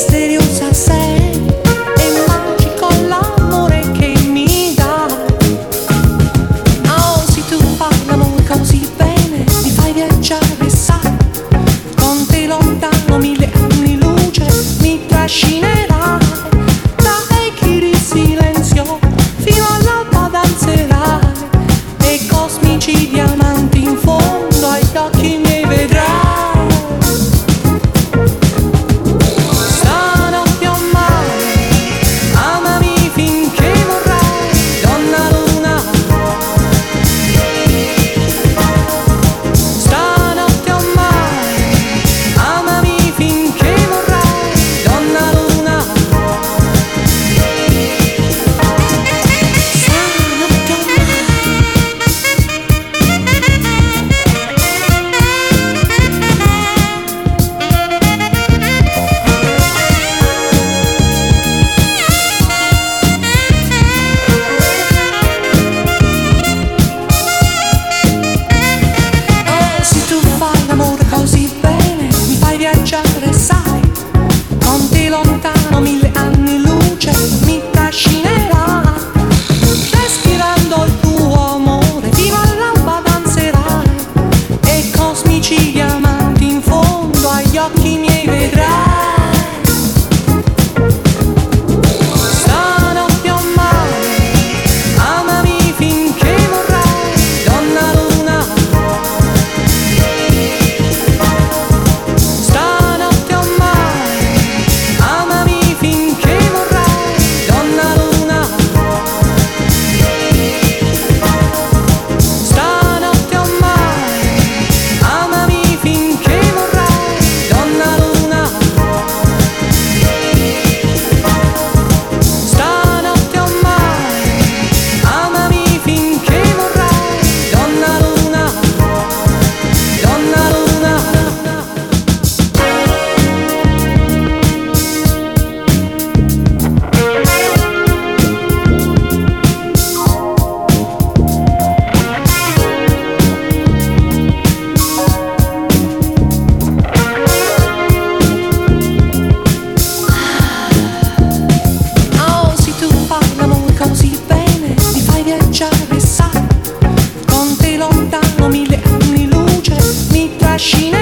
misteriosa sei, è magico l'amore che mi dai. Ah, oh, se tu parla così bene, mi fai viaggiare. she